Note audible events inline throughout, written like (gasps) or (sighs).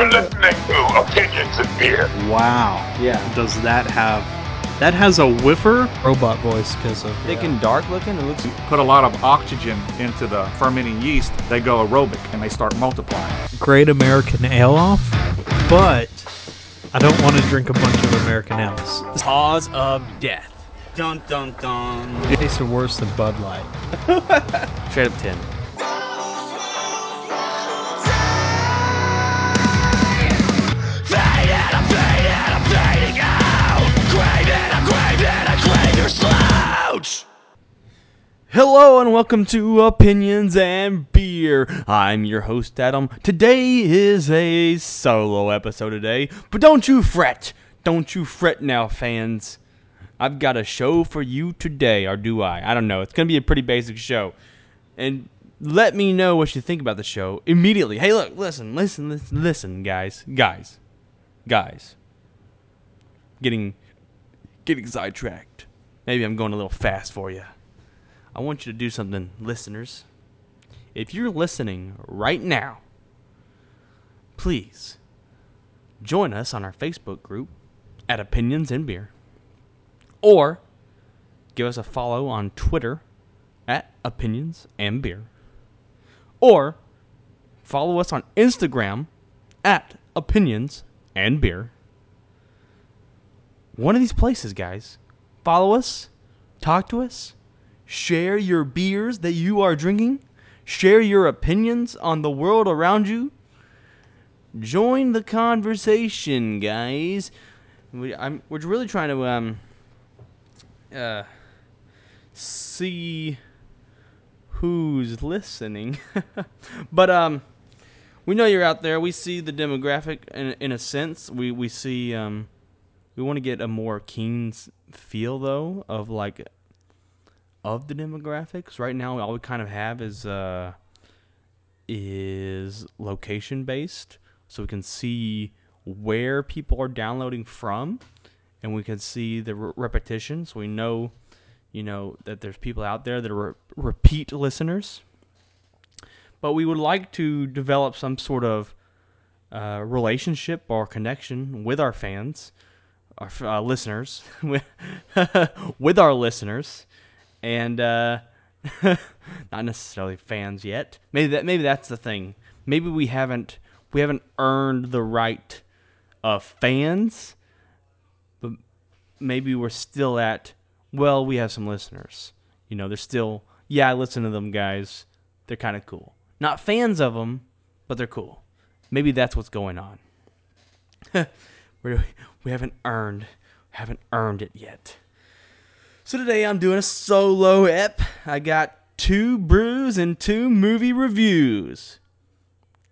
You're listening to Opinions and Beer. Wow. Yeah. Does that have that has a whiffer? robot voice because of Thick and dark looking. It looks. put a lot of oxygen into the fermenting yeast, they go aerobic and they start multiplying. Great American Ale off, but I don't want to drink a bunch of American Ales. Cause of death. Dun dun dun. It tasted worse than Bud Light. (laughs) Straight up ten. Hello and welcome to Opinions and Beer. I'm your host Adam. Today is a solo episode today, but don't you fret. Don't you fret now, fans. I've got a show for you today, or do I? I don't know. It's gonna be a pretty basic show. And let me know what you think about the show immediately. Hey, look, listen, listen, listen, listen, guys, guys, guys. Getting, getting sidetracked. Maybe I'm going a little fast for you. I want you to do something, listeners. If you're listening right now, please join us on our Facebook group at Opinions and Beer, or give us a follow on Twitter at Opinions and Beer, or follow us on Instagram at Opinions and Beer. One of these places, guys. Follow us, talk to us, share your beers that you are drinking, share your opinions on the world around you. Join the conversation, guys. We, I'm, we're really trying to um, uh, see who's listening. (laughs) but um, we know you're out there. We see the demographic in, in a sense. We we see um, we want to get a more keen feel though of like of the demographics. Right now, all we kind of have is uh, is location based, so we can see where people are downloading from, and we can see the re- repetition. So we know, you know, that there's people out there that are re- repeat listeners. But we would like to develop some sort of uh, relationship or connection with our fans, our uh, listeners, (laughs) (laughs) with our listeners, and uh, (laughs) not necessarily fans yet. Maybe that maybe that's the thing. Maybe we haven't we haven't earned the right of fans, but maybe we're still at well, we have some listeners. You know, they're still yeah, I listen to them guys. They're kind of cool. Not fans of them, but they're cool. Maybe that's what's going on. We we haven't earned haven't earned it yet. So today I'm doing a solo ep. I got two brews and two movie reviews.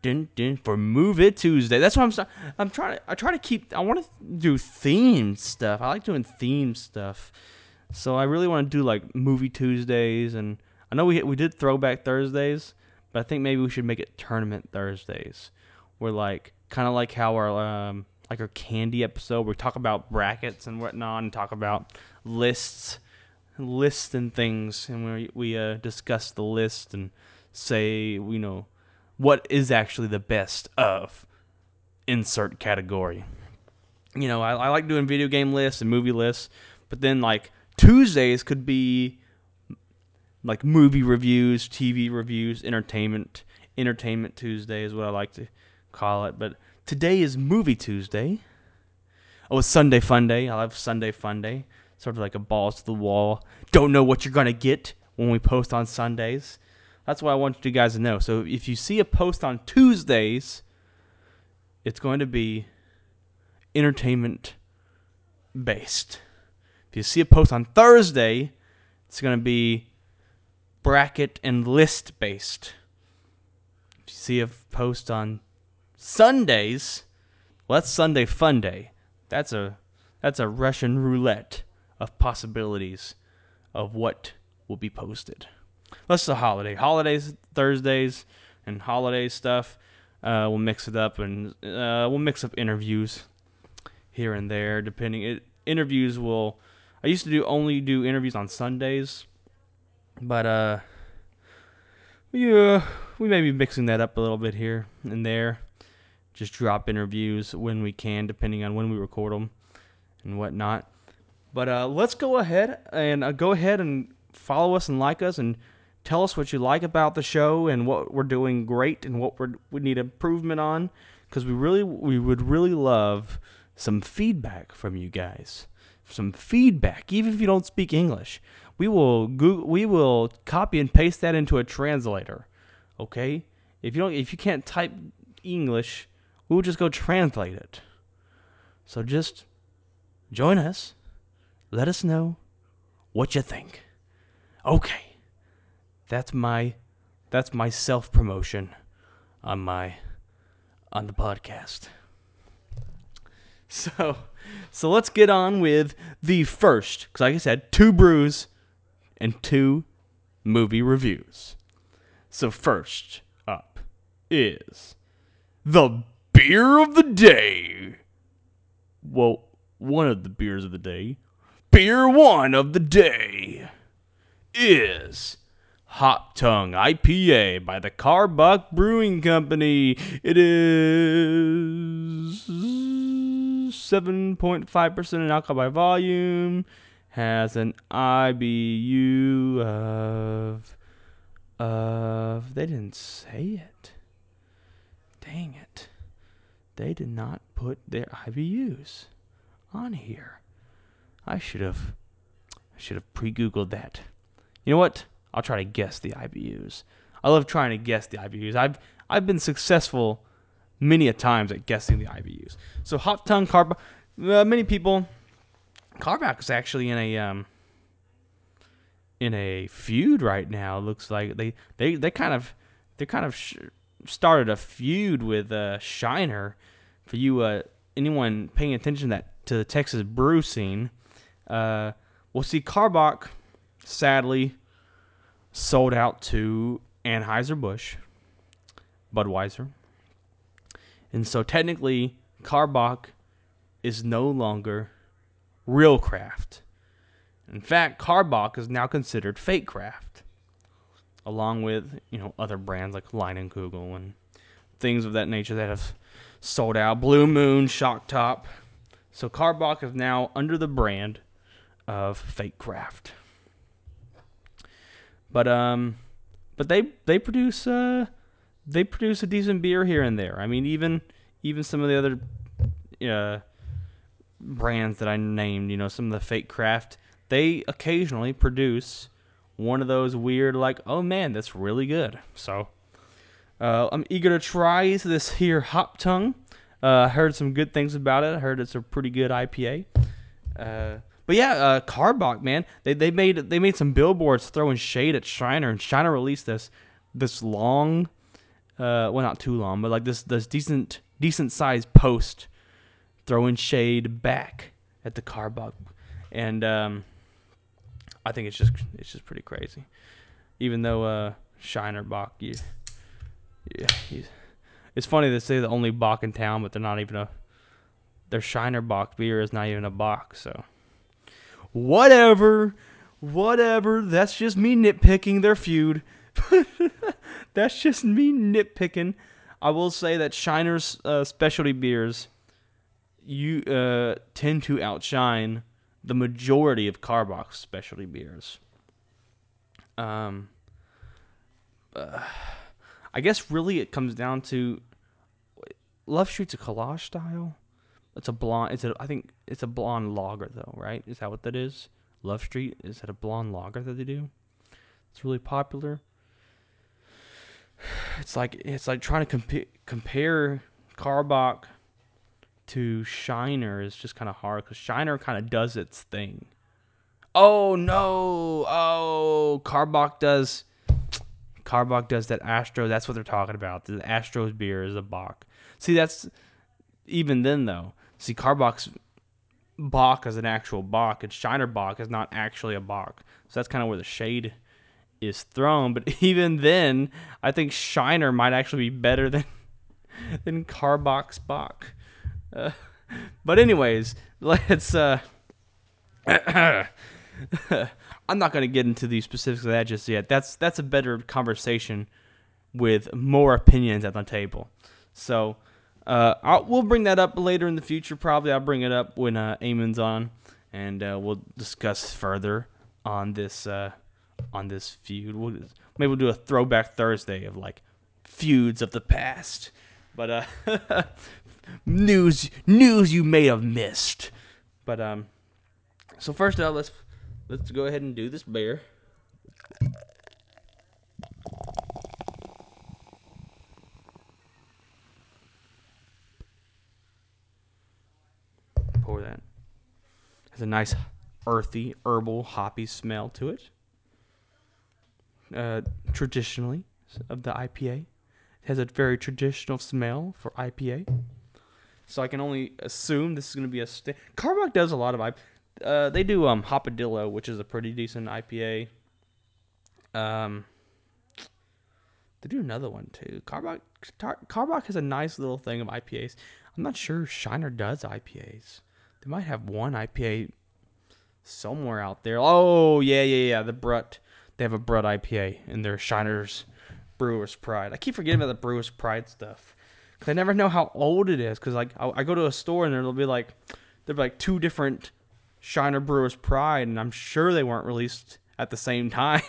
Dun, dun, for Movie Tuesday. That's what I'm. I'm trying to. I try to keep. I want to do themed stuff. I like doing themed stuff. So I really want to do like Movie Tuesdays, and I know we we did Throwback Thursdays, but I think maybe we should make it Tournament Thursdays, where like kind of like how our um like our candy episode, where we talk about brackets and whatnot, and talk about lists, lists and things, and we we uh, discuss the list and say you know what is actually the best of insert category. You know, I, I like doing video game lists and movie lists, but then like Tuesdays could be like movie reviews, TV reviews, entertainment. Entertainment Tuesday is what I like to call it. But today is Movie Tuesday. Oh, it's Sunday Fun Day. I love Sunday Fun Day. Sort of like a balls to the wall. Don't know what you're gonna get when we post on Sundays. That's what I want you guys to know. So if you see a post on Tuesdays, it's going to be entertainment based. If you see a post on Thursday, it's going to be bracket and list based. If you see a post on Sundays, well, that's Sunday Fun Day. That's a that's a Russian roulette of possibilities of what will be posted. That's the holiday. Holidays, Thursdays, and holiday stuff. Uh, we'll mix it up and uh, we'll mix up interviews here and there, depending. It interviews will. I used to do only do interviews on Sundays, but uh, we uh, we may be mixing that up a little bit here and there, just drop interviews when we can, depending on when we record them and whatnot. But uh, let's go ahead and uh, go ahead and follow us and like us and tell us what you like about the show and what we're doing great and what we're, we need improvement on because we really we would really love some feedback from you guys. Some feedback even if you don't speak english. We will Google, we will copy and paste that into a translator okay? If you don't if you can't type english we'll just go translate it so just join us let us know what you think okay that's my that's my self promotion on my on the podcast. So so let's get on with the first cuz like I said, two brews and two movie reviews. So first up is the beer of the day. Well, one of the beers of the day. Beer one of the day is Hop Tongue IPA by the Karbach Brewing Company. It is 7.5% in alcohol by volume. Has an IBU of of they didn't say it. Dang it. They did not put their IBUs on here. I should have I should have pre-googled that. You know what? I'll try to guess the IBUs. I love trying to guess the IBUs. I've I've been successful many a times at guessing the IBUs. So hot tongue carb. Uh, many people. Karbach is actually in a um. In a feud right now. Looks like they they they kind of they kind of sh- started a feud with uh, Shiner. For you uh anyone paying attention that to the Texas brew scene, uh, we'll see Karbach sadly sold out to Anheuser-Busch, Budweiser. And so technically, Karbach is no longer real craft. In fact, Karbach is now considered fake craft, along with you know other brands like Leinenkugel and Google and things of that nature that have sold out. Blue Moon, Shock Top. So Karbach is now under the brand of fake craft. But um, but they they produce uh, they produce a decent beer here and there. I mean, even even some of the other uh, brands that I named, you know, some of the fake craft, they occasionally produce one of those weird like, oh man, that's really good. So uh, I'm eager to try this here hop tongue. Uh, heard some good things about it. I heard it's a pretty good IPA. Uh, but yeah, uh, man, they, they made they made some billboards throwing shade at Shiner, and Shiner released this this long, uh, well not too long, but like this this decent decent sized post throwing shade back at the Karbach, and um, I think it's just it's just pretty crazy. Even though uh, Shiner Bock, you, yeah, he's, it's funny to say the only Bock in town, but they're not even a their Shiner Bock beer is not even a Bock, so whatever, whatever. That's just me nitpicking their feud. (laughs) That's just me nitpicking. I will say that Shiner's uh, specialty beers you uh, tend to outshine the majority of Karbach's specialty beers. Um, uh, I guess really it comes down to Love Street's a Kölsch style. It's a blonde. It's a. I think it's a blonde lager though, right? Is that what that is? Love Street is that a blonde lager that they do? It's really popular. It's like it's like trying to compa- compare Karbach to Shiner is just kind of hard because Shiner kind of does its thing. Oh no! Oh, Karbach does. Karbach does that Astro. That's what they're talking about. The Astro's beer is a Bock. See, that's even then though. See, Karbach's Bock is an actual Bock, and Shiner Bock is not actually a Bock. So that's kind of where the shade is thrown. But (laughs) even then, I think Shiner might actually be better than (laughs) than Karbach's Bock. (laughs) But anyways, let's. Uh, (coughs) I'm not going to get into the specifics of that just yet. That's that's a better conversation with more opinions at the table. So Uh, we'll bring that up later in the future. Probably I'll bring it up when uh, Eamon's on, and uh, we'll discuss further on this uh, on this feud. We'll, maybe we'll do a throwback Thursday of like feuds of the past, but uh, (laughs) news news you may have missed. But um, so first up, let's let's go ahead and do this beer. Pour that. Has a nice earthy, herbal, hoppy smell to it. Uh, traditionally, of the IPA, it has a very traditional smell for IPA. So I can only assume this is going to be a. Sta- Karbach does a lot of IPA. Uh, they do um Hopadillo, which is a pretty decent IPA. Um, they do another one too. Karbach Tar- has a nice little thing of IPAs. I'm not sure Shiner does IPAs. They might have one IPA somewhere out there. Oh yeah, yeah, yeah. The Brut. They have a Brut IPA in their Shiner's Brewer's Pride. I keep forgetting about the Brewer's Pride stuff. Cause I never know how old it is. Cause like I, I go to a store and there'll be like there'll be like two different Shiner Brewer's Pride, and I'm sure they weren't released at the same (laughs) time.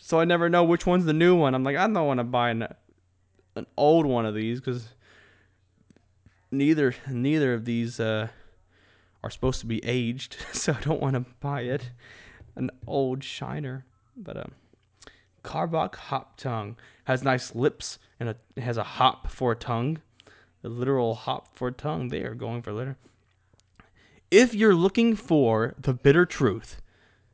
so I never know which one's the new one. I'm like I don't want to buy an, an old one of these because neither neither of these uh, are supposed to be aged, (laughs) so I don't want to buy it. An old Shiner, but um. Karbach hop tongue has nice lips and a, has a hop for a tongue, a literal hop for a tongue. They are going for litter. If you're looking for the bitter truth,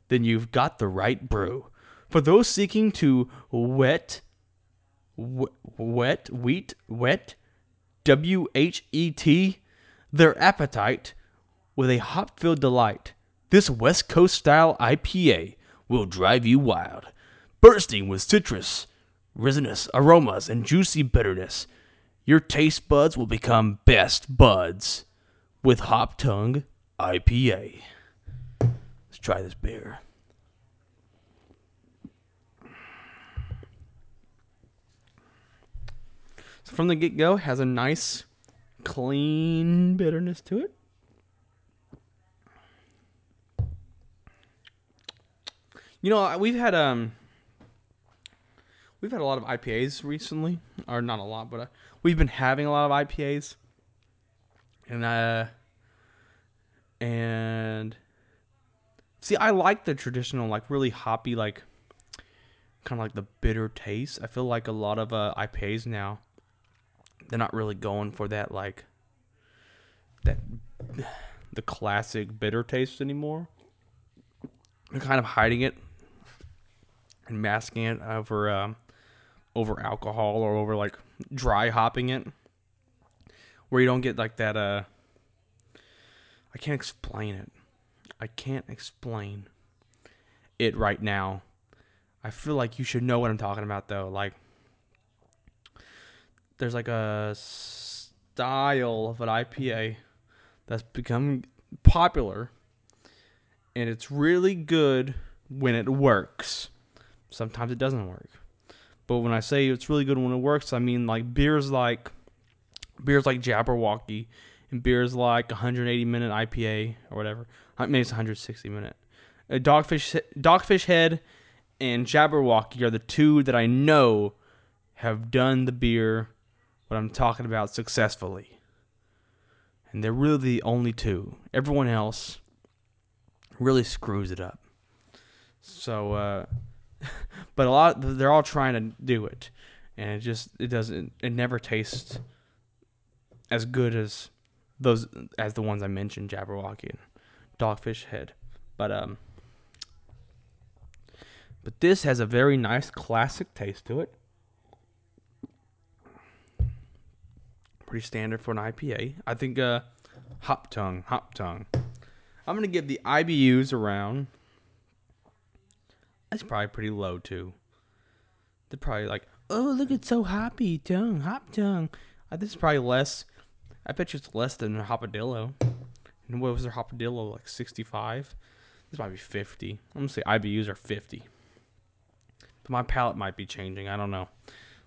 then you've got the right brew. For those seeking to wet, wet wheat, wet, W H E T, their appetite with a hop-filled delight, this West Coast style IPA will drive you wild bursting with citrus, resinous aromas, and juicy bitterness. Your taste buds will become best buds with Hop Tongue IPA. Let's try this beer. So from the get go, has a nice, clean bitterness to it. You know, we've had um we've had a lot of IPAs recently, or not a lot, but uh, we've been having a lot of IPAs, and uh, and see, I like the traditional, like really hoppy, like kind of like the bitter taste. I feel like a lot of uh, IPAs now, they're not really going for that like that the classic bitter taste anymore. They're kind of hiding it and masking it over um, over alcohol or over like dry hopping it where you don't get like that uh I can't explain it. I can't explain it right now. I feel like you should know what I'm talking about though. Like there's like a style of an IPA that's become popular and it's really good when it works. Sometimes it doesn't work. But when I say it's really good when it works, I mean like beers like beers like Jabberwocky and beers like 180 minute IPA or whatever. Maybe it's 160 minute. Uh, Dogfish Dogfish Head and Jabberwocky are the two that I know have done the beer what I'm talking about successfully. And they're really the only two. Everyone else really screws it up. So uh (laughs) but a lot they're all trying to do it. And it just it doesn't it never tastes as good as those as the ones I mentioned Jabberwocky and Dogfish Head. But um but this has a very nice classic taste to it. Pretty standard for an IPA I think uh hop tongue hop tongue. I'm gonna give the IBUs around that's probably pretty low too. They're probably like, oh, look, it's so hoppy tongue, hop tongue. Uh, this is probably less. I bet you it's less than a hopadillo. And what was their hopadillo like? Sixty-five. This might be fifty. I'm gonna say IBUs are fifty. But my palate might be changing. I don't know.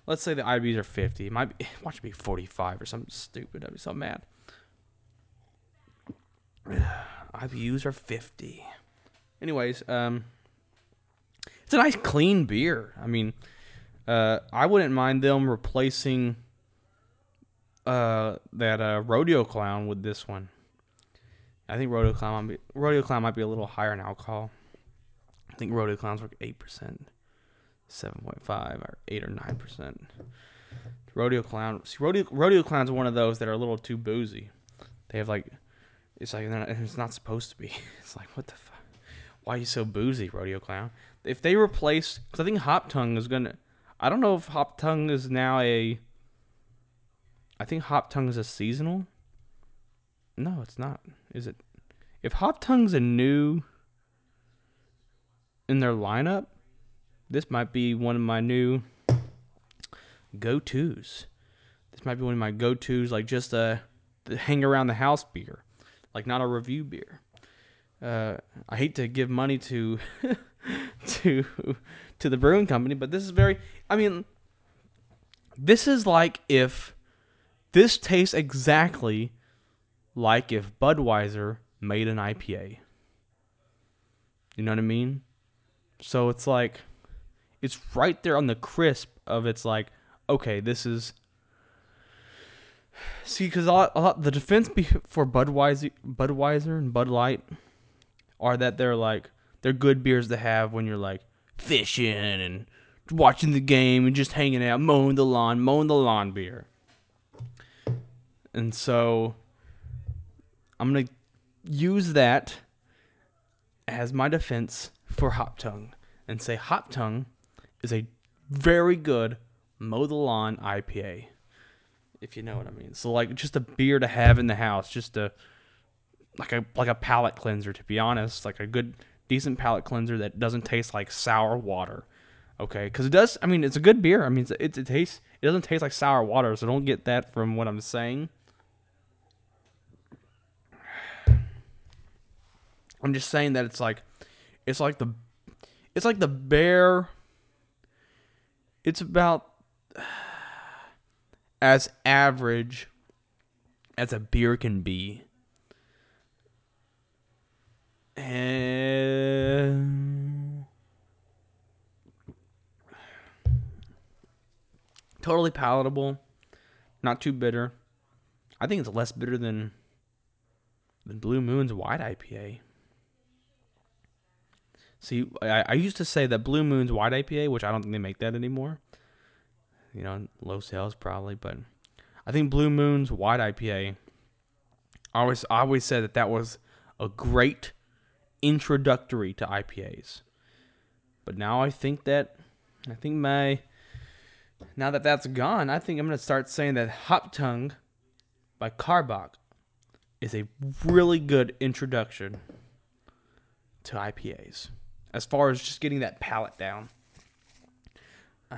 let's say the IBUs are 50. It might be, watch it be 45 or something stupid. I'd be so mad. (sighs) IBUs are 50. Anyways, um, it's a nice clean beer. I mean, uh, I wouldn't mind them replacing uh, that uh, rodeo clown with this one. I think rodeo clown might be, rodeo clown might be a little higher in alcohol. I think rodeo clowns were eight percent, seven point five, or eight or nine percent. Rodeo clown, see, rodeo rodeo clowns are one of those that are a little too boozy. They have like, it's like not- it's not supposed to be. (laughs) It's like what the fuck? Why are you so boozy, rodeo clown? If they replace, because I think Hop Tongue is gonna. I don't know if Hop Tongue is now a. I think Hop Tongue is a seasonal. No, it's not. Is it? If Hop Tongue's a new in their lineup, this might be one of my new go tos. This might be one of my go tos, like just a hang around the house beer, like not a review beer. Uh, I hate to give money to (laughs) to to the brewing company, but this is very. I mean, this is like if this tastes exactly like if Budweiser made an IPA. You know what I mean? So it's like it's right there on the crisp of it's like okay, this is see because a lot, a lot the defense for Budweiser, Budweiser and Bud Light are that they're like they're good beers to have when you're like fishing and watching the game and just hanging out, mowing the lawn, mowing the lawn beer. And so I'm gonna use that as my defense for Hop Tongue and say Hop Tongue is a very good mow the lawn IPA. If you know what I mean. So like just a beer to have in the house, just a like a like a palate cleanser to be honest, like a good decent palate cleanser that doesn't taste like sour water. Okay, because it does. I mean, it's a good beer. I mean, it, it tastes. It doesn't taste like sour water, so don't get that from what I'm saying. I'm just saying that it's like, it's like the, it's like the bear. It's about (sighs) as average as a beer can be. And totally palatable, not too bitter. I think it's less bitter than than Blue Moon's White IPA. See, I, I used to say that Blue Moon's White IPA, which I don't think they make that anymore. You know, low sales probably, but I think Blue Moon's White IPA. I always, I always said that that was a great introductory to IPAs. But now I think that, I think my, now that that's gone, I think I'm gonna start saying that Hop Tongue by Karbach is a really good introduction to IPAs as far as just getting that palate down. Uh,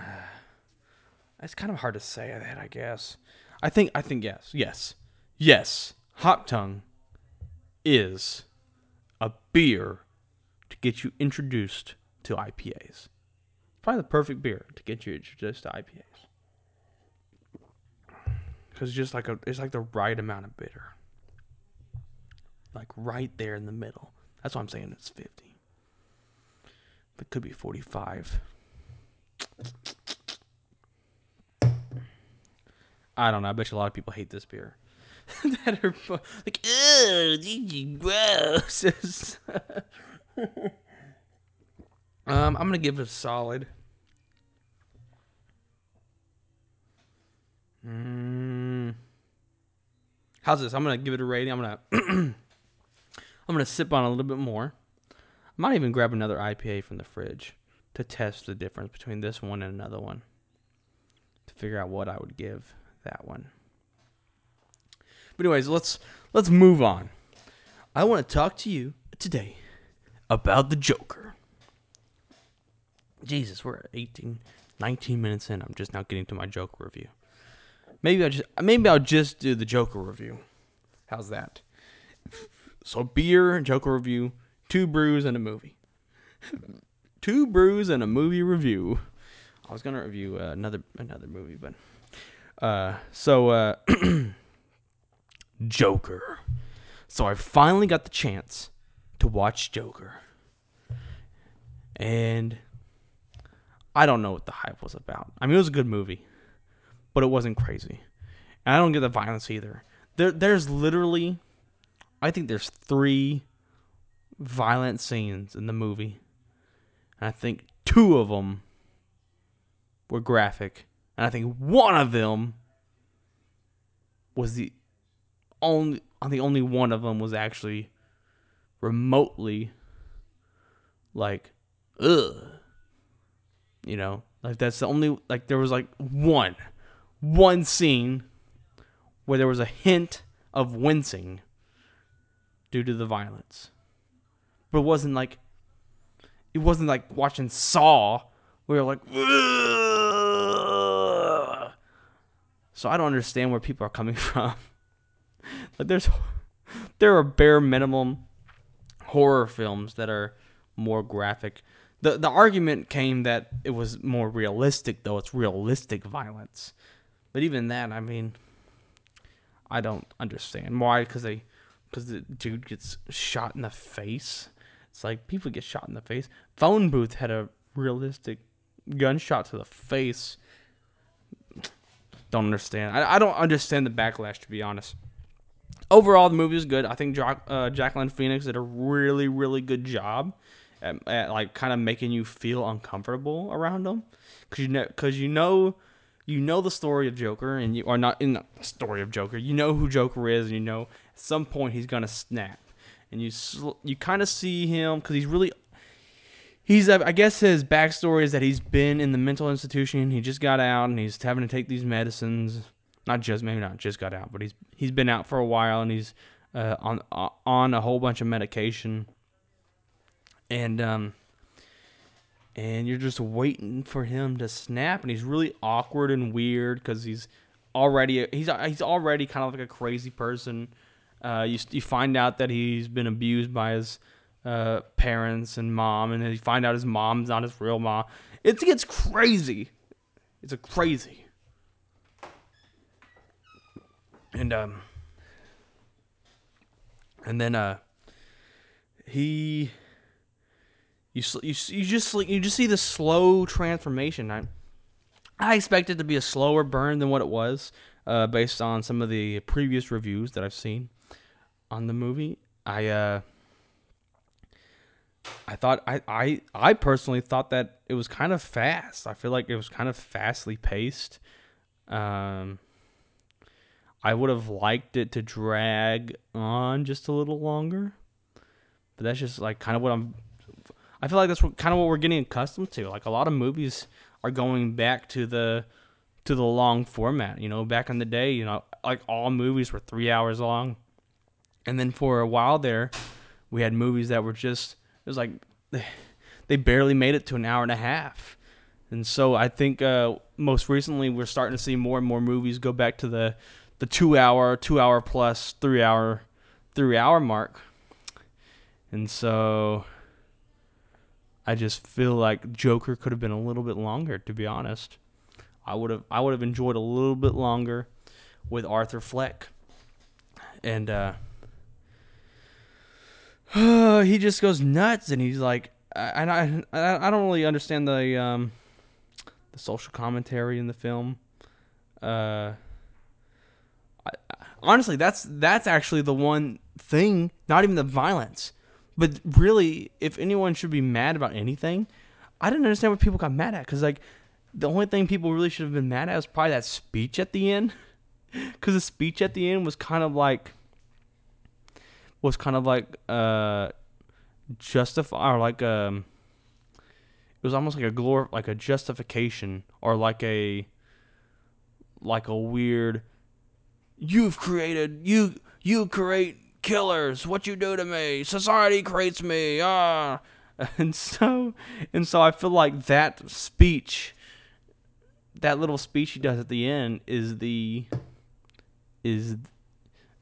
it's kind of hard to say that, I guess. I think I think yes, yes, yes. Hop Tongue is beer to get you introduced to IPAs. Probably the perfect beer to get you introduced to IPAs. Cause it's just like a, it's like the right amount of bitter. Like right there in the middle. That's why I'm saying it's 50. It could be 45. I don't know. I bet you a lot of people hate this beer. (laughs) that are like, ugh, this is gross. um, I'm gonna give it a solid. Mm. How's this? I'm gonna give it a rating. I'm gonna (clears throat) I'm gonna sip on a little bit more. I might even grab another IPA from the fridge to test the difference between this one and another one to figure out what I would give that one. But anyways, let's let's move on. I want to talk to you today about the Joker. Jesus, we're at 18, 19 minutes in. I'm just now getting to my Joker review. Maybe I just maybe I'll just do the Joker review. How's that? So beer, Joker review, two brews and a movie. (laughs) two brews and a movie review. I was gonna review uh, another another movie, but uh, so uh, (clears throat) Joker. So I finally got the chance to watch Joker, and I don't know what the hype was about. I mean, it was a good movie, but it wasn't crazy, and I don't get the violence either. There, there's literally, I think there's three violent scenes in the movie, and I think two of them were graphic, and I think one of them was the only. I think only one of them was actually remotely like, ugh. You know, like that's the only like there was like one, one scene where there was a hint of wincing due to the violence, but it wasn't like it wasn't like watching Saw where like, "Ugh." so I don't understand where people are coming (laughs) from. (laughs) like there's (laughs) there are bare minimum horror films that are more graphic. The the argument came that it was more realistic though. It's realistic violence. But even that, I mean I don't understand why cuz they cuz the dude gets shot in the face. It's like people get shot in the face. Phone booth had a realistic gunshot to the face. Don't understand. I, I don't understand the backlash to be honest overall, the movie was good. I think jo- uh, Jacqueline Phoenix did a really, really good job at, at like kind of making you feel uncomfortable around him, because you know, because you know, you know the story of Joker, and you are not in the story of Joker. You know who Joker is, and you know at some point he's gonna snap, and you sl- you kind of see him because he's really. He's, I guess his backstory is that he's been in the mental institution. He just got out and he's having to take these medicines not just maybe not just got out, but he's he's been out for a while and he's uh, on on a whole bunch of medication, and um, and you're just waiting for him to snap, and he's really awkward and weird because he's already he's he's already kind of like a crazy person. Uh, you you find out that he's been abused by his uh, parents and mom, and then you find out his mom's not his real mom. It gets crazy. It's a crazy. And um and then uh he you you you just you just see the slow transformation. I I expect it to be a slower burn than what it was, uh, based on some of the previous reviews that I've seen on the movie. I uh I thought I, I I personally thought that it was kind of fast. I feel like it was kind of fastly paced. Um I would have liked it to drag on just a little longer. But that's just like kind of what I'm I feel like that's what, kind of what we're getting accustomed to. Like a lot of movies are going back to the to the long format, you know, back in the day, you know, like all movies were 3 hours long. And then for a while there, we had movies that were just it was like (sighs) they barely made it to an hour and a half. And so I think uh, most recently we're starting to see more and more movies go back to the the two hour, two hour plus, three hour, three hour mark. And so I just feel like Joker could have been a little bit longer, to be honest. I would have I would have enjoyed a little bit longer with Arthur Fleck. And uh (sighs) he just goes nuts and he's like and I I don't really understand the um the social commentary in the film. Uh honestly, that's that's actually the one thing, not even the violence, but really, if anyone should be mad about anything, I didn't understand what people got mad at because like the only thing people really should have been mad at was probably that speech at the end, (laughs) because the speech at the end was kind of like was kind of like uh justify or like um it was almost like a glor like a justification or like a like a weird you've created you you create killers. What you do to me? Society creates me. Ah. (laughs) And so and so i feel like that speech that little speech he does at the end is the is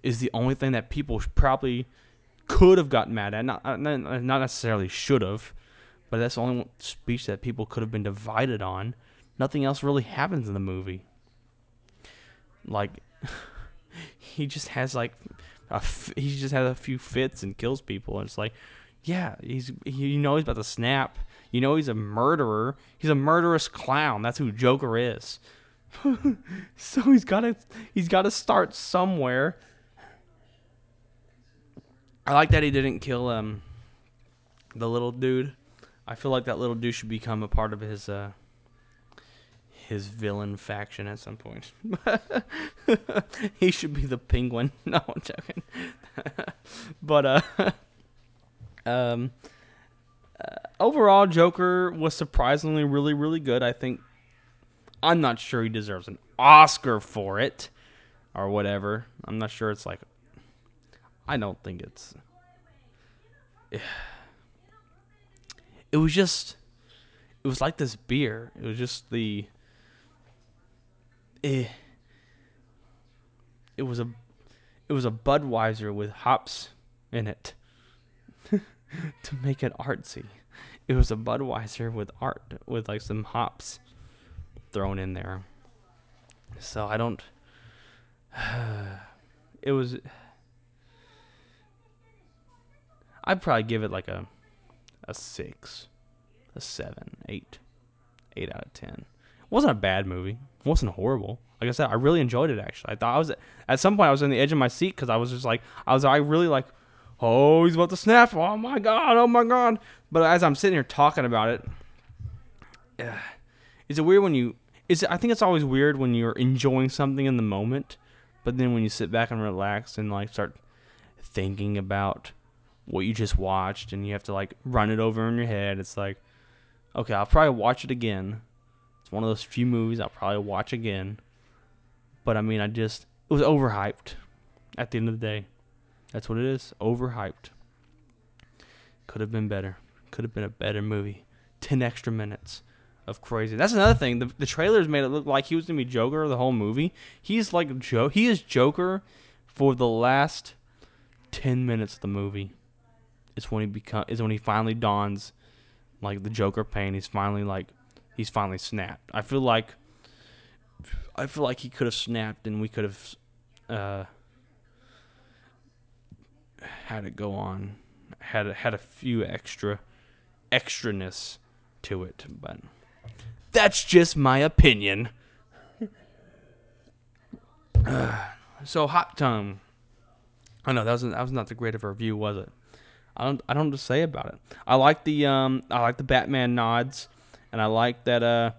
is the only thing that people probably could have gotten mad at. Not not necessarily should have but that's the only speech that people could have been divided on. Nothing else really happens in the movie. Like (laughs) he just has like a f- he just has a few fits and kills people and it's like yeah, he's he, you know he's about to snap. You know he's a murderer. He's a murderous clown. That's who Joker is. (laughs) so he's got to he's got to start somewhere. I like that he didn't kill um the little dude. I feel like that little dude should become a part of his uh his villain faction at some point. (laughs) he should be the penguin. (laughs) No, I'm joking. (laughs) but uh um uh, overall Joker was surprisingly really really good. I think I'm not sure he deserves an Oscar for it or whatever. I'm not sure it's like I don't think it's (sighs) it was just it was like this beer. It was just the eh, it was a it was a Budweiser with hops in it (laughs) to make it artsy. It was a Budweiser with art with like some hops thrown in there. So I don't (sighs) it was I'd probably give it like a a six, a seven, eight, eight out of ten. It wasn't a bad movie. Wasn't horrible. Like I said, I really enjoyed it. Actually, I thought I was at some point I was on the edge of my seat because I was just like I was I really like, oh he's about to snap. Oh my god. Oh my god. But as I'm sitting here talking about it, yeah, (sighs) is it weird when you? Is it, I think it's always weird when you're enjoying something in the moment, but then when you sit back and relax and like start thinking about what you just watched and you have to like run it over in your head. It's like, okay, I'll probably watch it again. It's one of those few movies I'll probably watch again. But I mean, I just, it was overhyped at the end of the day. That's what it is overhyped. Could have been better. Could have been a better movie. 10 extra minutes of crazy. That's another thing. The, the trailers made it look like he was to be Joker the whole movie. He's like Joe. He is Joker for the last 10 minutes of the movie It's when he become is when he finally dons like the Joker paint. He's finally like he's finally snapped. I feel like I feel like he could have snapped and we could have uh, had it go on, had had a few extra extraness to it, but that's just my opinion. Uh, (sighs) so hot tone. I know that was that was not the great of a review, was it? I don't I don't know to say about it. I like the um I like the Batman nods, and I like that uh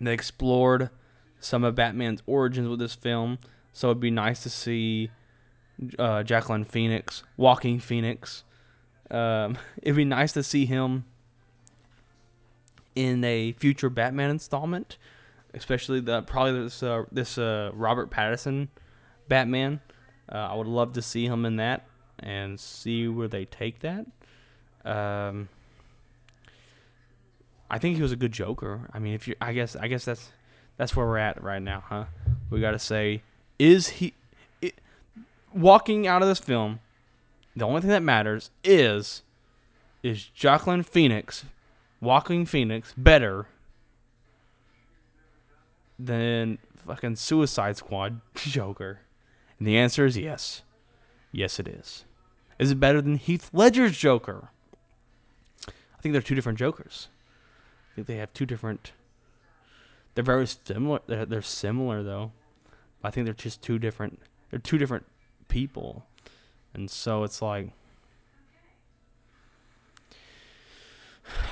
they explored some of Batman's origins with this film. So it'd be nice to see uh, Jacqueline Phoenix, Walking Phoenix. Um, (laughs) it'd be nice to see him in a future Batman installment, especially the probably this uh, this uh, Robert Pattinson Batman. Uh, I would love to see him in that and see where they take that. Um, I think he was a good Joker. I mean, if you, I guess, I guess that's that's where we're at right now, huh? We got to say, is he it, walking out of this film? The only thing that matters is is Jacqueline Phoenix, Walking Phoenix, better than fucking Suicide Squad (laughs) Joker? And the answer is yes. Yes, it is. Is it better than Heath Ledger's Joker? I think they're two different Jokers. I think they have two different. They're very similar. They're, they're similar though. I think they're just two different. They're two different people, and so it's like.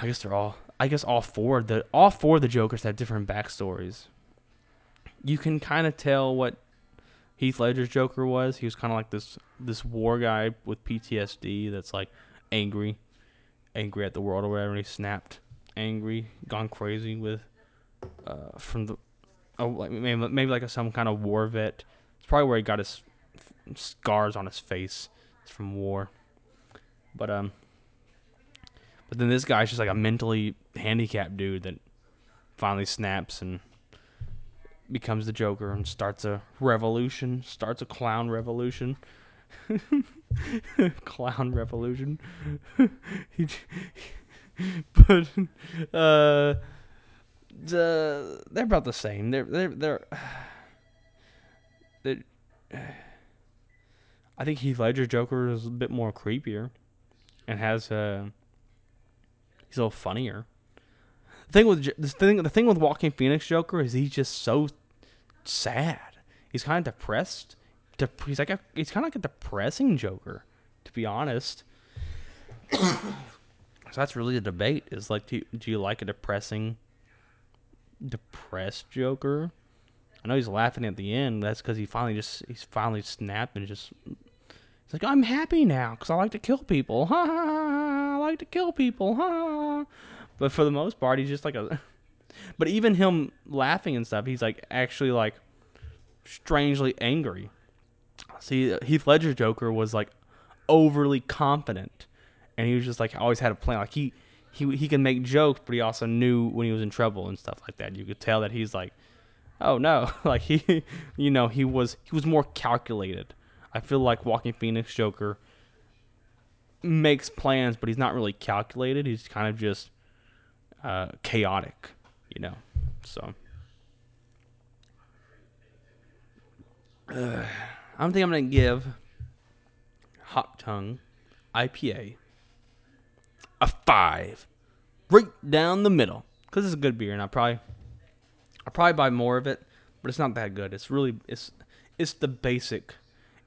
I guess they're all. I guess all four. The all four of the Jokers have different backstories. You can kind of tell what Heath Ledger's Joker was. He was kind of like this this war guy with PTSD that's like angry, angry at the world or whatever. And he snapped, angry, gone crazy with uh, from the oh like maybe maybe like a, some kind of war vet. It's probably where he got his f- scars on his face. It's from war, but um. But then this guy's just like a mentally handicapped dude that finally snaps and becomes the Joker and starts a revolution, starts a clown revolution. (laughs) clown revolution. (laughs) he, (laughs) but uh the they're about the same. They're they're they're. (sighs) they're (sighs) I think Heath Ledger's Joker is a bit more creepier, and has uh, he's a little funnier. The thing with the thing the thing with Walking Phoenix Joker is he's just so sad. He's kind of depressed. Dep- he's like a, he's kind of like a depressing Joker, to be honest. (coughs) (coughs) so that's really the debate. Is like, do you, do you like a depressing, depressed Joker? I know he's laughing at the end. That's because he finally just he's finally snapped and just he's like, I'm happy now because I like to kill people. (laughs) Ha ha ha! I like to kill people. Ha. ha, ha." But for the most part, he's just like a. (laughs) But even him laughing and stuff, he's like actually like strangely angry. See, Heath Ledger's Joker was like overly confident, and he was just like always had a plan. Like he he he can make jokes, but he also knew when he was in trouble and stuff like that. You could tell that he's like, oh no, (laughs) like he, you know, he was he was more calculated. I feel like Joaquin Phoenix Joker makes plans, but he's not really calculated. He's kind of just uh, chaotic, you know. So. Uh, (sighs) I don't think I'm gonna give Hot Tongue IPA a five, right down the middle, because it's a good beer, and I probably I probably buy more of it, but it's not that good. It's really it's it's the basic,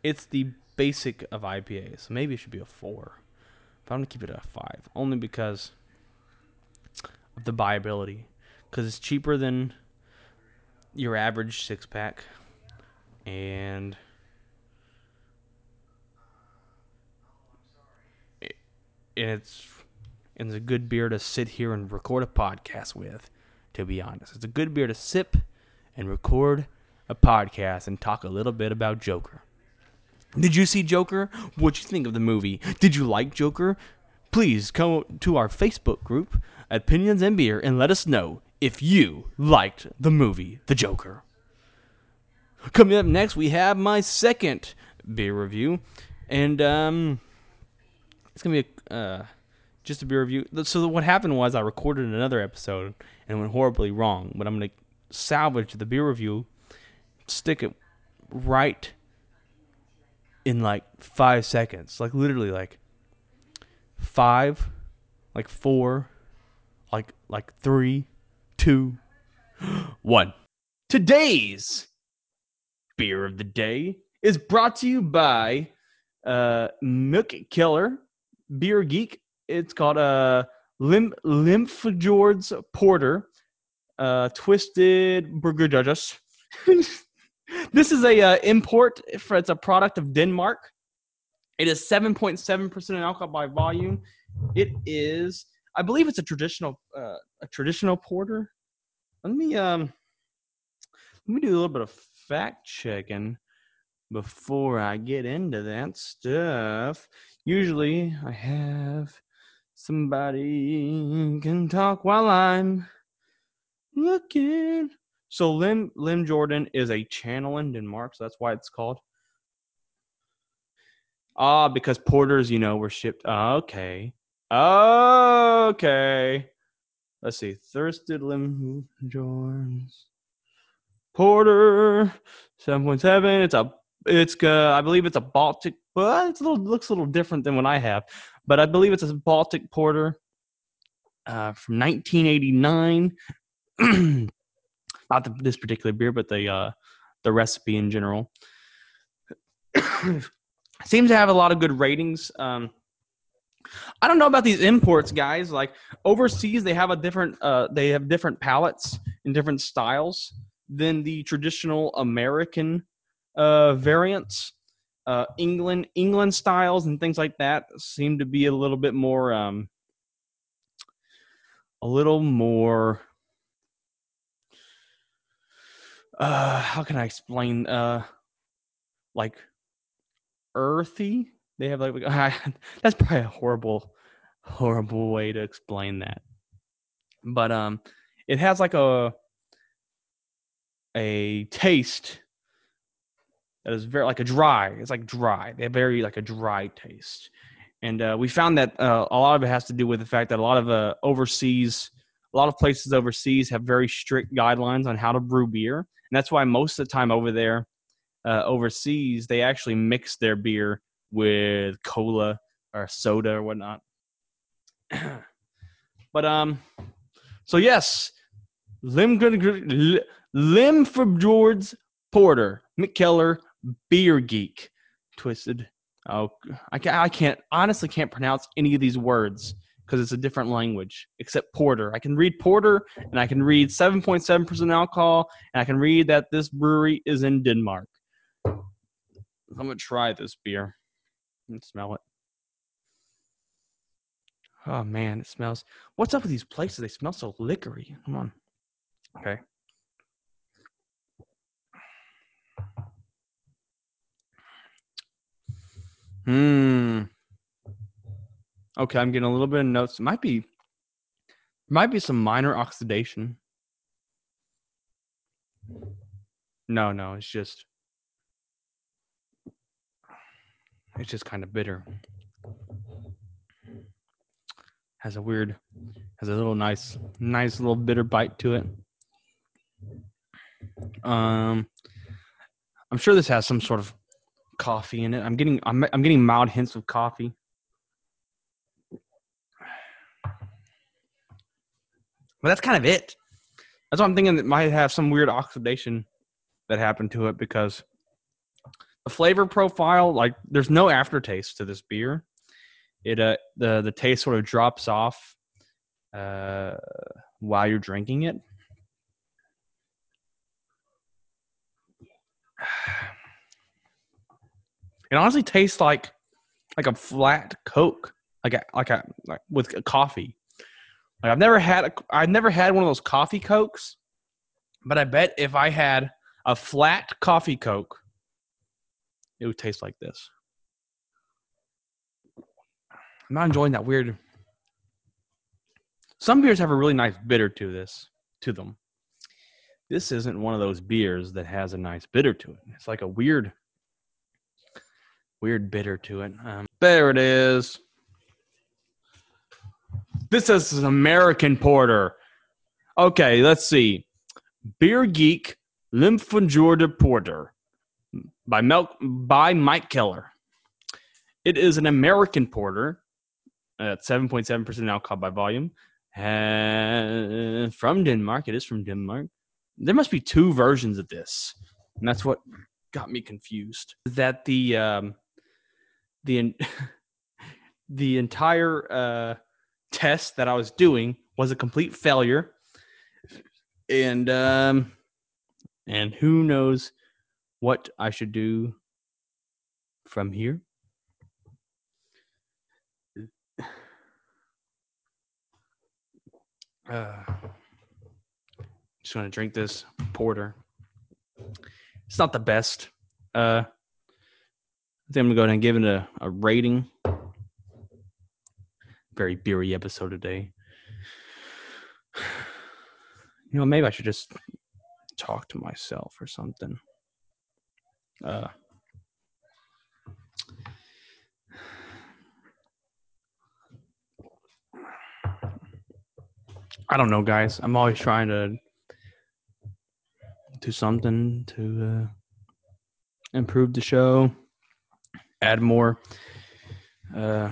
it's the basic of IPA. So maybe it should be a four. But I'm gonna keep it a five, only because of the buyability, because it's cheaper than your average six pack, and and it's and it's a good beer to sit here and record a podcast with. To be honest, it's a good beer to sip and record a podcast and talk a little bit about Joker. Did you see Joker? What'd you think of the movie? Did you like Joker? Please come to our Facebook group, at Opinions and Beer, and let us know if you liked the movie The Joker. Coming up next, we have my second beer review, and um, it's gonna be a, uh, just a beer review. So what happened was I recorded another episode and went horribly wrong, but I'm gonna salvage the beer review, stick it right in like five seconds, like literally like five, like four, like like three, two, (gasps) one. Today's beer of the day is brought to you by uh, Milk Killer Beer Geek. It's called uh, Lim- George's Porter, uh, Twisted Burger Judges. (laughs) this is a uh, import. For, it's a product of Denmark. It is 7.7% in alcohol by volume. It is, I believe, it's a traditional uh, a traditional porter. Let me um, let me do a little bit of fact checking before I get into that stuff. Usually, I have somebody can talk while I'm looking. So Lim Lim Jordan is a channel in Denmark, so that's why it's called. Ah, because porters, you know, were shipped. okay, okay. Let's see, thirsted Lim Jordans porter, seven point seven. It's a, it's uh, I believe it's a Baltic, but little looks a little different than what I have, but I believe it's a Baltic porter uh, from 1989. (clears throat) Not the, this particular beer, but the uh, the recipe in general. (clears throat) Seems to have a lot of good ratings. Um, I don't know about these imports, guys. Like overseas, they have a different uh, they have different palettes and different styles than the traditional American uh, variants. Uh, England England styles and things like that seem to be a little bit more um, a little more uh how can I explain uh like earthy? They have like (laughs) that's probably a horrible horrible way to explain that. But um it has like a a taste that is very like a dry it's like dry they have very like a dry taste and uh, we found that uh, a lot of it has to do with the fact that a lot of uh, overseas a lot of places overseas have very strict guidelines on how to brew beer, and that's why most of the time over there, uh, overseas, they actually mix their beer with cola or soda or whatnot. (clears throat) but um, so yes, Lim Lim for George Porter Mikkeller Beer Geek Twisted. Oh, I can't, I can't honestly can't pronounce any of these words because it's a different language except porter. I can read porter and I can read 7.7% alcohol and I can read that this brewery is in Denmark. I'm going to try this beer and smell it. Oh man, it smells. What's up with these places? They smell so liquory. Come on. Okay. Hmm. Okay, I'm getting a little bit of notes. It might be might be some minor oxidation. No, no, it's just it's just kind of bitter. Has a weird has a little nice nice little bitter bite to it. Um I'm sure this has some sort of coffee in it. I'm getting I'm I'm getting mild hints of coffee. But that's kind of it. That's what I'm thinking. That might have some weird oxidation that happened to it because the flavor profile, like, there's no aftertaste to this beer. It uh the the taste sort of drops off uh while you're drinking it. It honestly tastes like like a flat Coke, like a like a like with a coffee. Like I've never had a, I've never had one of those coffee cokes, but I bet if I had a flat coffee coke, it would taste like this. I'm not enjoying that weird. Some beers have a really nice bitter to this to them. This isn't one of those beers that has a nice bitter to it. It's like a weird weird bitter to it. Um, there it is. This is an American porter. Okay, let's see. Beer Geek Limfjorda Porter by Mel- by Mike Keller. It is an American porter at 7.7% alcohol by volume. And from Denmark. It is from Denmark. There must be two versions of this. And that's what got me confused. That the um, the (laughs) the entire uh, test that I was doing was a complete failure, and um, and who knows what I should do from here. (sighs) Uh, just gonna drink this porter. It's not the best. Uh, I think I'm gonna go ahead and give it a, a rating. Very beery episode today. (sighs) You know, maybe I should just talk to myself or something. Uh, I don't know, guys. I'm always trying to do something to uh, improve the show, add more uh,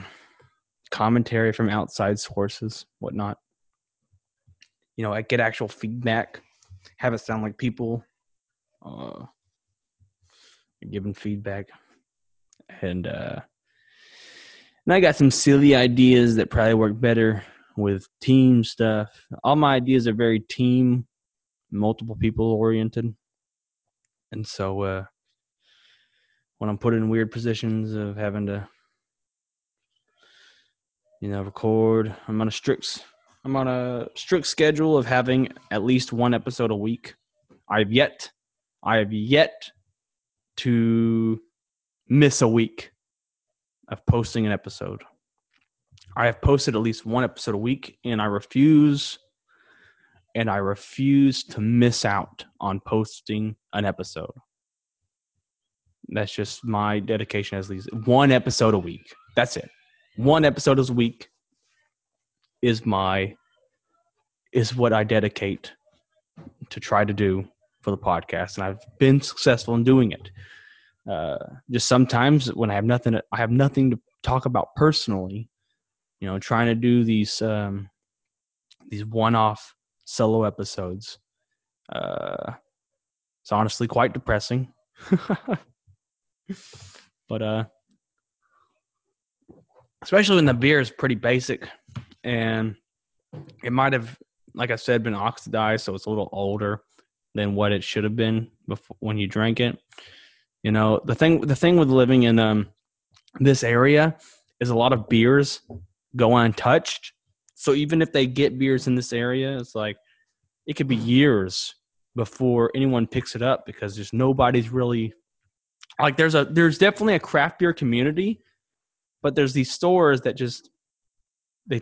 commentary from outside sources, whatnot. You know, I get actual feedback, have it sound like people uh, giving feedback, and uh, and I got some silly ideas that probably work better with team stuff. All my ideas are very team, multiple people oriented, and so uh, when I'm put in weird positions of having to, you know, record, I'm on a strict, I'm on a strict schedule of having at least one episode a week. I've yet, I have yet to miss a week of posting an episode. I have posted at least one episode a week, and I refuse, and I refuse to miss out on posting an episode. That's just my dedication as least one episode a week. That's it. One episode a week is my is what I dedicate to try to do for the podcast, and I've been successful in doing it. Uh, just sometimes when I have nothing, I have nothing to talk about personally. You know, trying to do these um, these one-off solo episodes. Uh, it's honestly quite depressing. (laughs) but uh especially when the beer is pretty basic and it might have like I said been oxidized so it's a little older than what it should have been before when you drank it. You know, the thing the thing with living in um this area is a lot of beers go untouched. So even if they get beers in this area, it's like it could be years before anyone picks it up because there's nobody's really like there's a there's definitely a craft beer community, but there's these stores that just they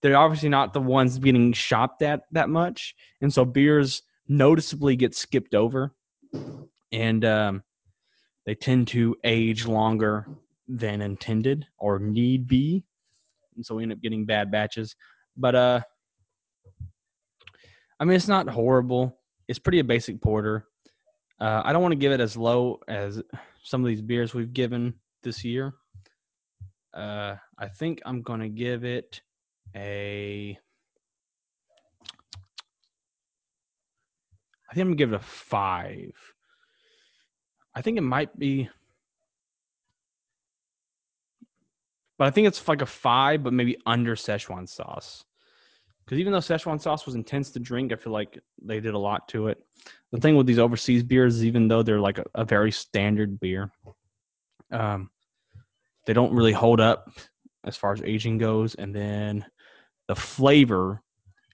they're obviously not the ones getting shopped at that much, and so beers noticeably get skipped over, and um, they tend to age longer than intended or need be, and so we end up getting bad batches. But uh, I mean, it's not horrible. It's pretty a basic porter. Uh, I don't want to give it as low as some of these beers we've given this year. Uh, I think I'm going to give it a. I think I'm going to give it a five. I think it might be. But I think it's like a five, but maybe under Szechuan sauce. Because even though Szechuan sauce was intense to drink, I feel like they did a lot to it. The thing with these overseas beers is even though they're like a, a very standard beer, um, they don't really hold up as far as aging goes. And then the flavor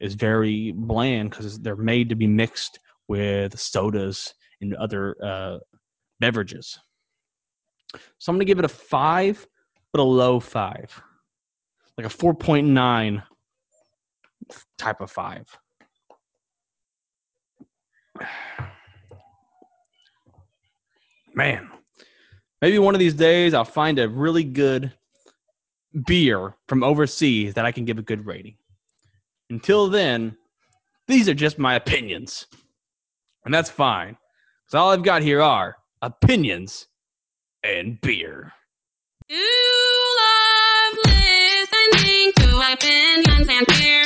is very bland because they're made to be mixed with sodas and other uh, beverages. So I'm going to give it a five, but a low five, like a 4.9 type of five. Man, maybe one of these days I'll find a really good beer from overseas that I can give a good rating. Until then, these are just my opinions. And that's fine. Because all I've got here are opinions and beer. You love listening to opinions and beer.